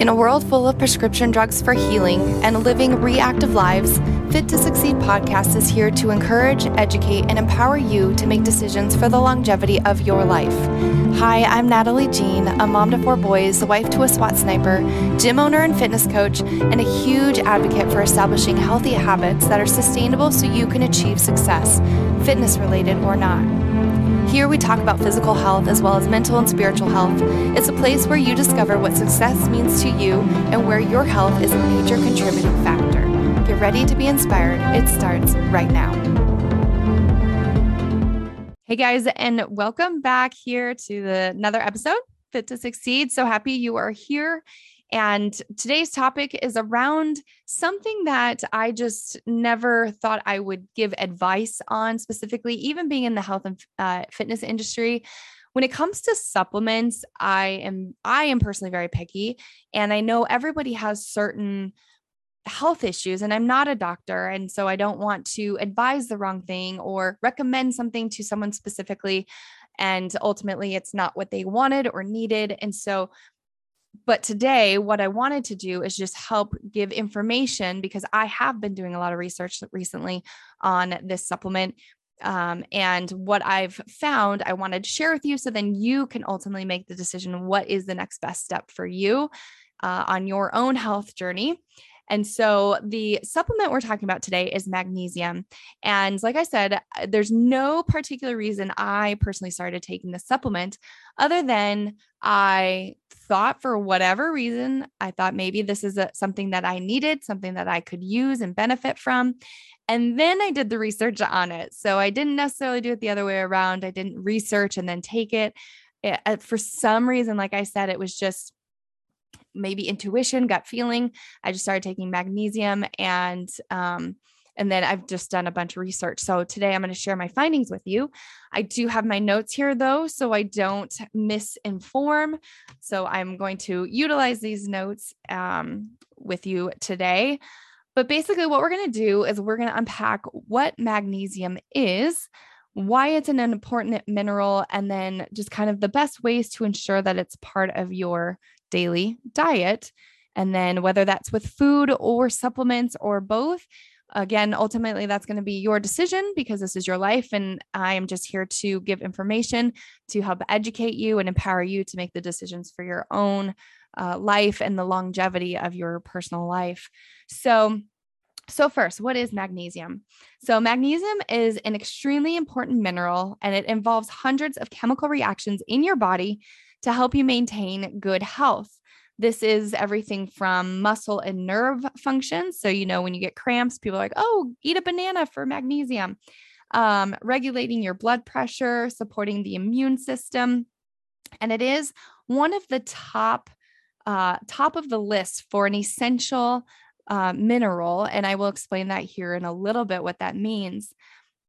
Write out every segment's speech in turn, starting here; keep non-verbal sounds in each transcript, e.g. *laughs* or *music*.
In a world full of prescription drugs for healing and living reactive lives, Fit to Succeed podcast is here to encourage, educate, and empower you to make decisions for the longevity of your life. Hi, I'm Natalie Jean, a mom to four boys, wife to a SWAT sniper, gym owner and fitness coach, and a huge advocate for establishing healthy habits that are sustainable so you can achieve success, fitness related or not. Here we talk about physical health as well as mental and spiritual health. It's a place where you discover what success means to you and where your health is a major contributing factor. Get ready to be inspired. It starts right now. Hey guys, and welcome back here to the, another episode, Fit to Succeed. So happy you are here. And today's topic is around something that I just never thought I would give advice on, specifically, even being in the health and uh, fitness industry. When it comes to supplements, I am I am personally very picky, and I know everybody has certain health issues and I'm not a doctor and so I don't want to advise the wrong thing or recommend something to someone specifically and ultimately it's not what they wanted or needed and so but today what i wanted to do is just help give information because i have been doing a lot of research recently on this supplement. Um, and what i've found i wanted to share with you so then you can ultimately make the decision what is the next best step for you uh, on your own health journey and so the supplement we're talking about today is magnesium. And like I said, uh, there's no particular reason I personally started taking this supplement other than I thought for whatever reason, I thought maybe this is a, something that I needed, something that I could use and benefit from. And then I did the research on it. So I didn't necessarily do it the other way around. I didn't research and then take it. it uh, for some reason, like I said, it was just maybe intuition, gut feeling. I just started taking magnesium and um, and then I've just done a bunch of research. So today I'm going to share my findings with you. I do have my notes here though, so I don't misinform. So I'm going to utilize these notes um, with you today. But basically, what we're going to do is we're going to unpack what magnesium is, why it's an important mineral, and then just kind of the best ways to ensure that it's part of your daily diet. And then whether that's with food or supplements or both, again, ultimately that's going to be your decision because this is your life. And I am just here to give information to help educate you and empower you to make the decisions for your own uh, life and the longevity of your personal life. So, so, first, what is magnesium? So, magnesium is an extremely important mineral and it involves hundreds of chemical reactions in your body to help you maintain good health. This is everything from muscle and nerve functions. So, you know, when you get cramps, people are like, oh, eat a banana for magnesium. Um, regulating your blood pressure, supporting the immune system. And it is one of the top uh, top of the list for an essential uh, mineral. And I will explain that here in a little bit what that means.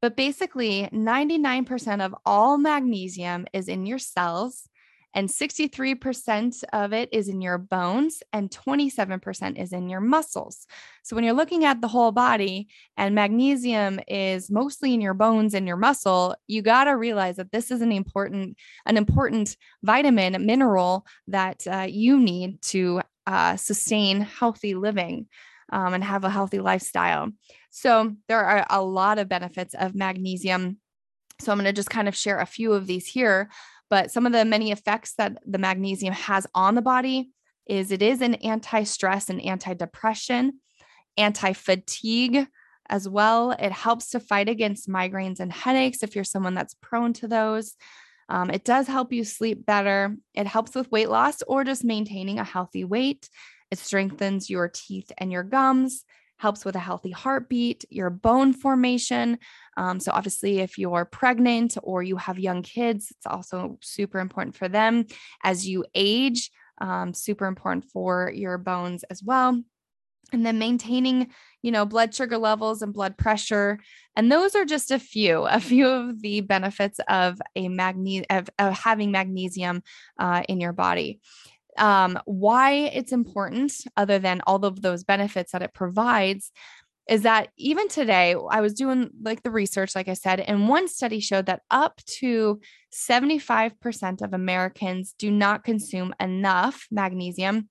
But basically, 99% of all magnesium is in your cells and 63% of it is in your bones and 27% is in your muscles. So when you're looking at the whole body and magnesium is mostly in your bones and your muscle, you got to realize that this is an important an important vitamin mineral that uh, you need to uh, sustain healthy living. Um, and have a healthy lifestyle. So, there are a lot of benefits of magnesium. So, I'm going to just kind of share a few of these here. But some of the many effects that the magnesium has on the body is it is an anti-stress and anti-depression, anti-fatigue as well. It helps to fight against migraines and headaches if you're someone that's prone to those. Um, it does help you sleep better. It helps with weight loss or just maintaining a healthy weight. It strengthens your teeth and your gums helps with a healthy heartbeat, your bone formation. Um, so, obviously, if you're pregnant or you have young kids, it's also super important for them as you age, um, super important for your bones as well. And then maintaining, you know, blood sugar levels and blood pressure. And those are just a few, *laughs* a few of the benefits of a magne- of, of having magnesium uh, in your body um, why it's important, other than all of those benefits that it provides, is that even today, I was doing like the research, like I said, and one study showed that up to 75% of Americans do not consume enough magnesium.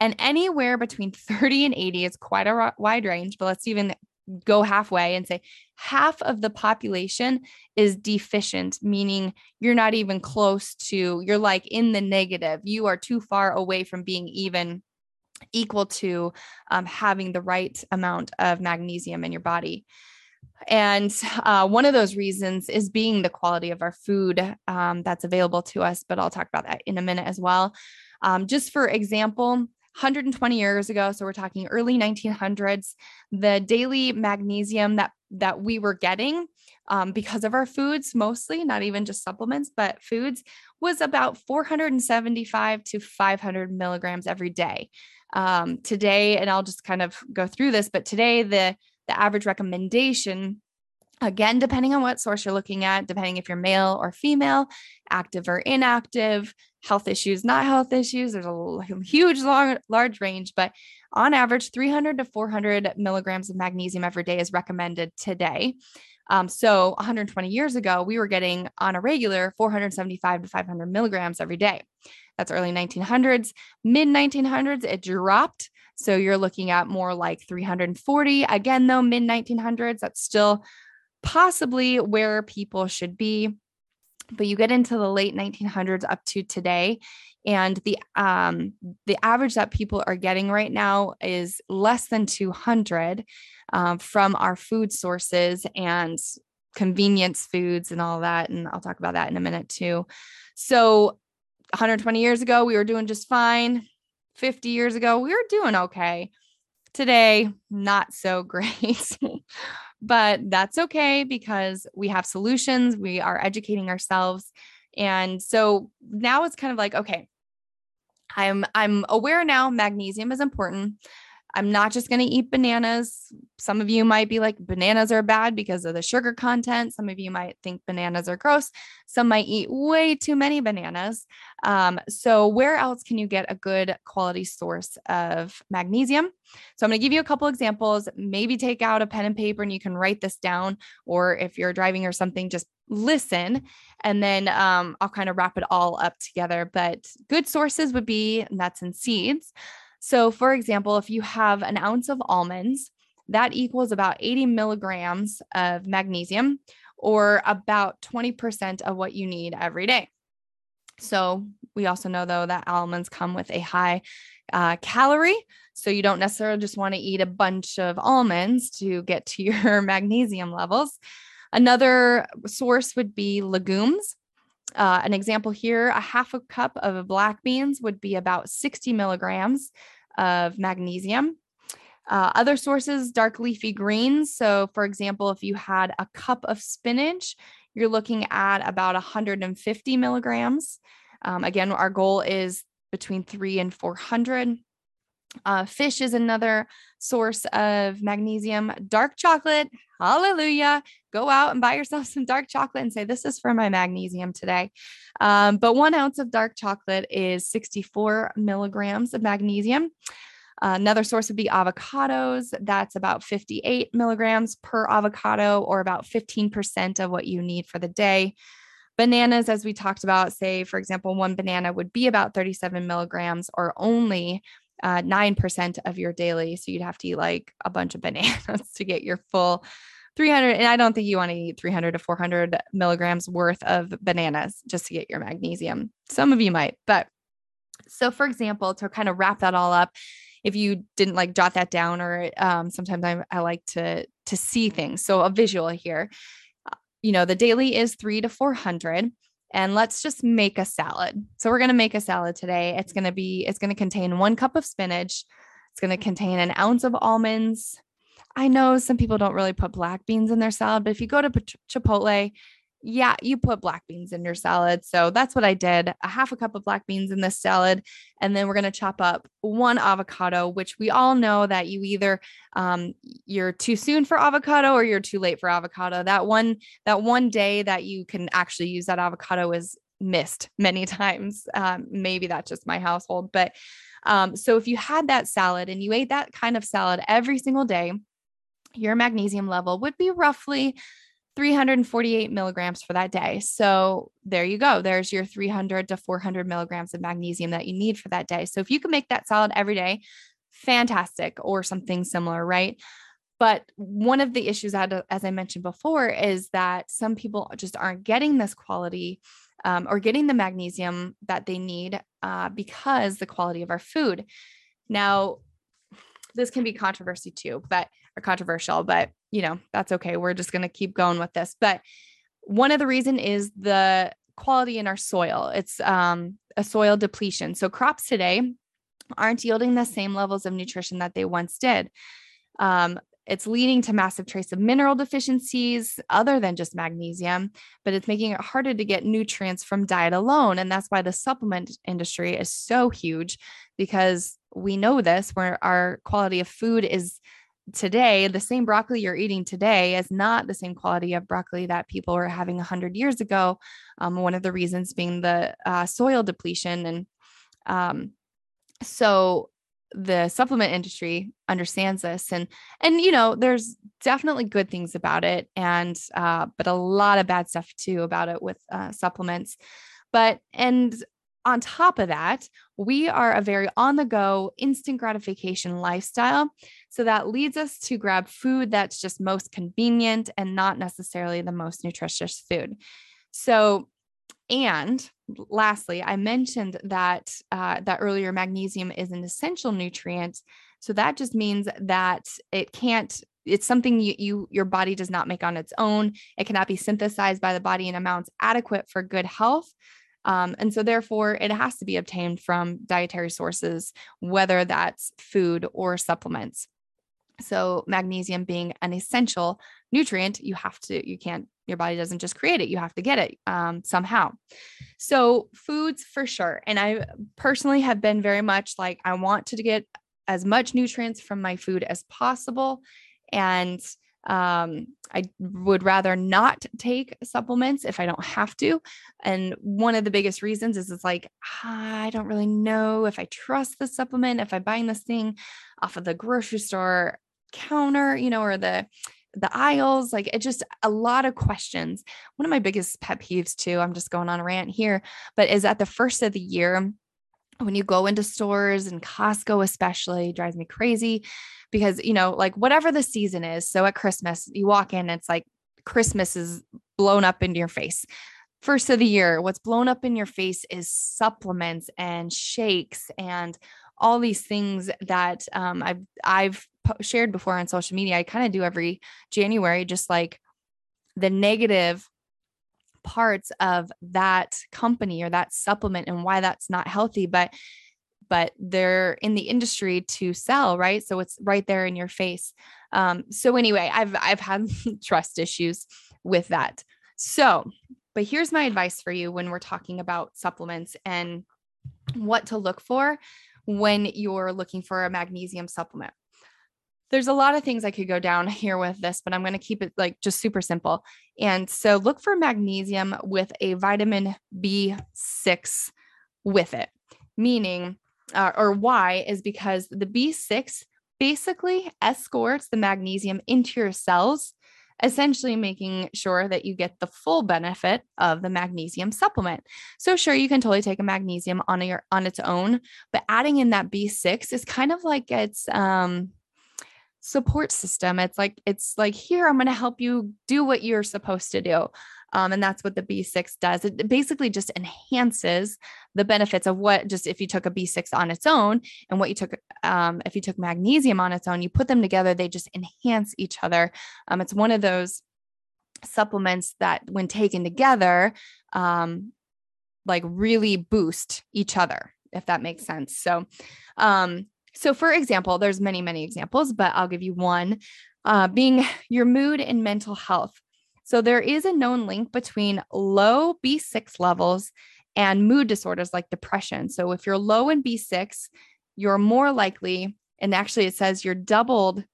And anywhere between 30 and 80 is quite a wide range, but let's even go halfway and say half of the population is deficient, meaning you're not even close to, you're like in the negative. You are too far away from being even equal to um, having the right amount of magnesium in your body. And uh, one of those reasons is being the quality of our food um, that's available to us, but I'll talk about that in a minute as well. Um, just for example, 120 years ago so we're talking early 1900s the daily magnesium that that we were getting um, because of our foods mostly not even just supplements but foods was about 475 to 500 milligrams every day. Um, today and i'll just kind of go through this but today the the average recommendation Again, depending on what source you're looking at, depending if you're male or female, active or inactive, health issues, not health issues, there's a huge, long, large range, but on average, 300 to 400 milligrams of magnesium every day is recommended today. Um, so 120 years ago, we were getting on a regular 475 to 500 milligrams every day. That's early 1900s. Mid 1900s, it dropped. So you're looking at more like 340. Again, though, mid 1900s, that's still possibly where people should be. But you get into the late 1900s up to today, and the um, the average that people are getting right now is less than 200 um, from our food sources and convenience foods and all that. And I'll talk about that in a minute too. So 120 years ago, we were doing just fine. 50 years ago, we were doing okay. Today, not so *laughs* great. But that's okay because we have solutions, we are educating ourselves. And so now it's kind of like, okay, I'm I'm aware now magnesium is important. I'm not just going to eat bananas. Some of you might be like, bananas are bad because of the sugar content. Some of you might think bananas are gross. Some might eat way too many bananas. Um, so, where else can you get a good quality source of magnesium? So, I'm going to give you a couple examples. Maybe take out a pen and paper and you can write this down. Or if you're driving or something, just listen and then um, I'll kind of wrap it all up together. But good sources would be nuts and seeds. So, for example, if you have an ounce of almonds, that equals about 80 milligrams of magnesium or about 20% of what you need every day. So, we also know though that almonds come with a high uh, calorie. So, you don't necessarily just want to eat a bunch of almonds to get to *laughs* your magnesium levels. Another source would be legumes. Uh, an example here a half a cup of black beans would be about 60 milligrams of magnesium. Uh, other sources, dark leafy greens. So, for example, if you had a cup of spinach, you're looking at about 150 milligrams. Um, again, our goal is between three and 400. Uh, fish is another source of magnesium. Dark chocolate, hallelujah. Go out and buy yourself *laughs* some dark chocolate and say, This is for my magnesium today. Um, but one ounce of dark chocolate is 64 milligrams of magnesium. Uh, another source would be avocados. That's about 58 milligrams per avocado, or about 15% of what you need for the day. Bananas, as we talked about, say, for example, one banana would be about 37 milligrams, or only uh, 9% of your daily. So you'd have to eat like a bunch of *laughs* bananas to get your full 300. And I don't think you want to eat 300 to 400 milligrams worth of bananas just to get your magnesium. Some of you might, but so for example, to kind of wrap that all up, if you didn't like jot that down or um, sometimes I, I like to to see things so a visual here uh, you know the daily is three to 400 and let's just make a salad. So we're going to make a salad today. It's going to be it's going to contain 1 cup of spinach. It's going to contain an ounce of almonds. I know some people don't really put black beans in their salad, but if you go to Chipotle, yeah, you put black beans in your salad. So that's what I did a half a cup of black beans in this salad. And then we're going to chop up one avocado, which we all know that you either um, you're too soon for avocado or you're too late for avocado. That one, that one day that you can actually use that avocado is missed many *laughs* times. Um, maybe that's just my household. But um, so if you had that salad and you ate that kind of salad every single day, your magnesium level would be roughly 348 milligrams for that day. So there you go. There's your 300 to 400 milligrams of magnesium that you need for that day. So if you can make that salad every day, fantastic, or something similar, right? But one of the issues, as I mentioned before, is that some people just aren't getting this quality um, or getting the magnesium that they need uh, because the quality of our food. Now, this can be controversy too, but or controversial, but you know, that's okay. We're just going to keep going with this. But one of the reason is the quality in our soil. It's um, a soil depletion. So crops today aren't yielding the same levels of nutrition that they once did. Um, it's leading to massive trace of mineral deficiencies other than just magnesium, but it's making it harder to get nutrients from diet alone. And that's why the supplement industry is so huge because we know this where our quality of food is today the same broccoli you're eating today is not the same quality of broccoli that people were having 100 years ago um, one of the reasons being the uh, soil depletion and um, so the supplement industry understands this and and you know there's definitely good things about it and uh, but a lot of bad stuff too about it with uh, supplements. But and on top of that, we are a very on the go, instant gratification lifestyle. So that leads us to grab food that's just most convenient and not necessarily the most nutritious food. So, and lastly, I mentioned that uh, that earlier magnesium is an essential nutrient. So that just means that it can't it's something you, you your body does not make on its own. It cannot be synthesized by the body in amounts adequate for good health. Um, and so, therefore, it has to be obtained from dietary sources, whether that's food or supplements. So, magnesium being an essential nutrient, you have to, you can't, your body doesn't just create it, you have to get it um, somehow. So, foods for sure. And I personally have been very much like, I want to get as much nutrients from my food as possible. And um, I would rather not take supplements if I don't have to. And one of the biggest reasons is it's like, I don't really know if I trust the supplement, if I'm buying this thing off of the grocery store counter, you know, or the the aisles like it just a lot of questions one of my biggest pet peeves too i'm just going on a rant here but is at the first of the year when you go into stores and Costco especially drives me crazy because you know like whatever the season is so at Christmas you walk in it's like Christmas is blown up into your face. First of the year what's blown up in your face is supplements and shakes and all these things that um, I've I've shared before on social media. I kind of do every January just like the negative parts of that company or that supplement and why that's not healthy but but they're in the industry to sell right? So it's right there in your face. Um, so anyway i've i've had *laughs* trust issues with that. So but here's my advice for you when we're talking about supplements and what to look for when you're looking for a magnesium supplement there's a lot of things I could go down here with this, but I'm going to keep it like just super simple. And so look for magnesium with a vitamin B6 with it, meaning, uh, or why is because the B6 basically escorts the magnesium into your cells, essentially making sure that you get the full benefit of the magnesium supplement. So sure, you can totally take a magnesium on your on its own, but adding in that B6 is kind of like it's um support system. It's like, it's like, here, I'm going to help you do what you're supposed to do. Um, and that's what the B6 does. It basically just enhances the benefits of what just if you took a B6 on its own and what you took, um, if you took magnesium on its own, you put them together, they just enhance each other. Um, it's one of those supplements that, when taken together, um, like really boost each other, if that makes sense. So, um, so, for example, there's many, many examples, but I'll give you one uh, being *sighs* your mood and mental health. So, there is a known link between low B6 levels and mood disorders like depression. So, if you're low in B6, you're more likely, and actually it says you're doubled,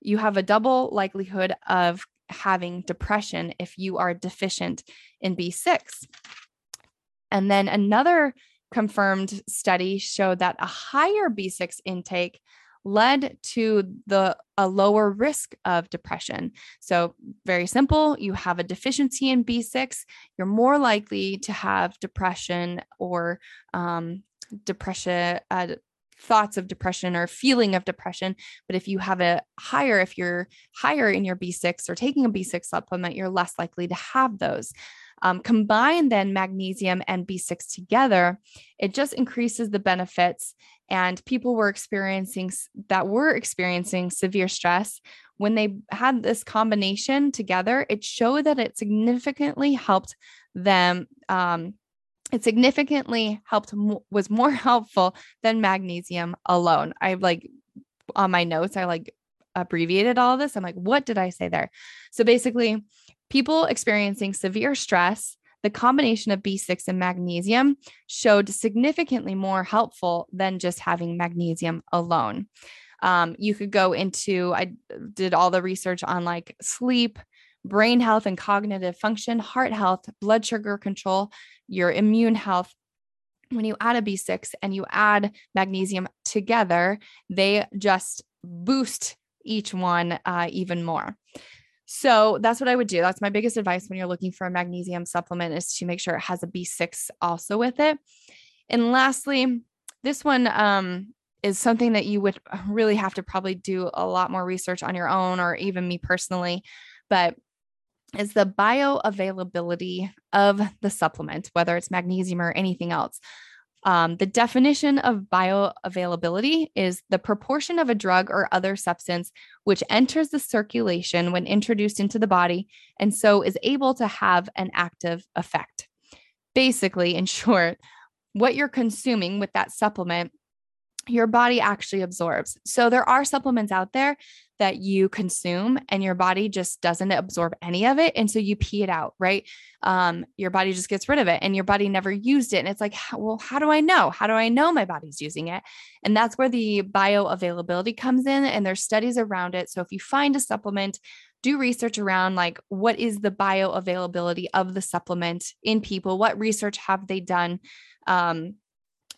you have a double likelihood of having depression if you are deficient in B6. And then another confirmed study showed that a higher B6 intake led to the a lower risk of depression. So very simple, you have a deficiency in B6, you're more likely to have depression or um, depression uh, thoughts of depression or feeling of depression but if you have a higher if you're higher in your b6 or taking a b6 supplement you're less likely to have those um, combine then magnesium and B6 together, it just increases the benefits. And people were experiencing that were experiencing severe stress when they had this combination together. It showed that it significantly helped them. Um, it significantly helped was more *laughs* helpful than magnesium alone. I like on my notes, I like abbreviated all this. I'm like, what did I say there? So basically, People experiencing severe stress, the combination of B6 and magnesium showed significantly more helpful than just having magnesium alone. Um, you could go into, I did all the research on like sleep, brain health and cognitive function, heart health, blood sugar control, your immune health. When you add a B6 and you add magnesium together, they just boost each one uh, even more. So that's what I would do. That's my biggest advice when you're looking for a magnesium supplement is to make sure it has a B6 also with it. And lastly, this one um, is something that you would *laughs* really have to probably do a lot more research on your own or even me personally, but is the bioavailability of the supplement, whether it's magnesium or anything else. Um, the definition of bioavailability is the proportion of a drug or other substance which enters the circulation when introduced into the body and so is able to have an active effect. Basically, in *laughs* short, what you're consuming with that supplement your body actually absorbs. So there are supplements out there that you consume and your body just doesn't absorb any of it and so you pee it out, right? Um your body just gets rid of it and your body never used it and it's like well how do I know? How do I know my body's using it? And that's where the bioavailability comes in and there's studies around it. So if you find a supplement do research around like what is the bioavailability of the supplement in people what research have they done um,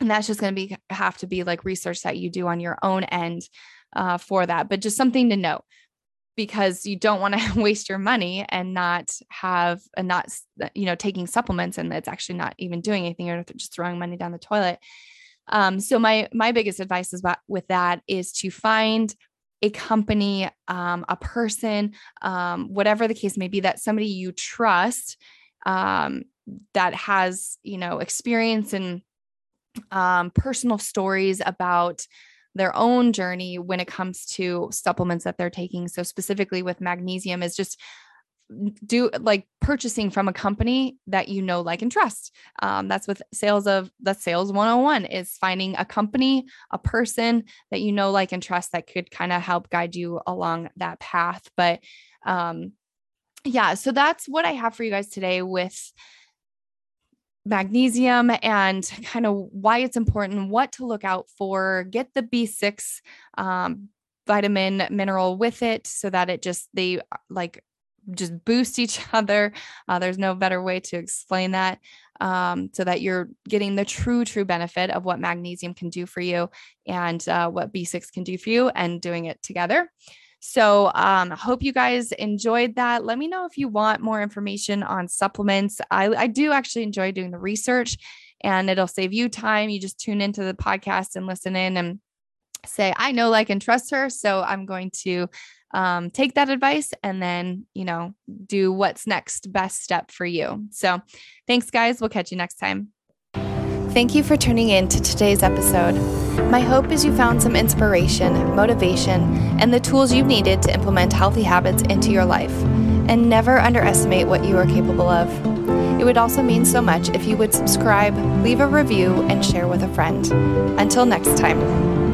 and that's just going to be have to be like research that you do on your own end uh, for that but just something to know because you don't want to *laughs* waste your money and not have and not you know taking supplements and it's actually not even doing anything you're just throwing money down the toilet. Um, so my my biggest advice is about, with that is to find a company um, a person um, whatever the case may be that somebody you trust um, that has you know experience in um, personal stories about their own journey when it comes to supplements that they're taking. So, specifically with magnesium, is just do like purchasing from a company that you know like and trust um, that's with sales of the sales 101 is finding a company a person that you know like and trust that could kind of help guide you along that path but um yeah so that's what i have for you guys today with magnesium and kind of why it's important, what to look out for. Get the B6 um, vitamin mineral with it so that it just, they like just boost each *laughs* other. Uh, there's no better way to explain that. Um, so that you're getting the true, true benefit of what magnesium can do for you and uh, what B6 can do for you and doing it together. So, um, hope you guys enjoyed that. Let me know if you want more information on supplements. I, I do actually enjoy doing the research and it'll save you time. You just tune into the podcast and listen in and say, I know, like, and trust her. So, I'm going to um, take that advice and then, you know, do what's next best step for you. So, thanks, guys. We'll catch you next time. Thank you for tuning in to today's episode. My hope is you found some inspiration, motivation, and the tools you needed to implement healthy habits into your life. And never underestimate what you are capable of. It would also mean so much if you would subscribe, leave a review, and share with a friend. Until next time.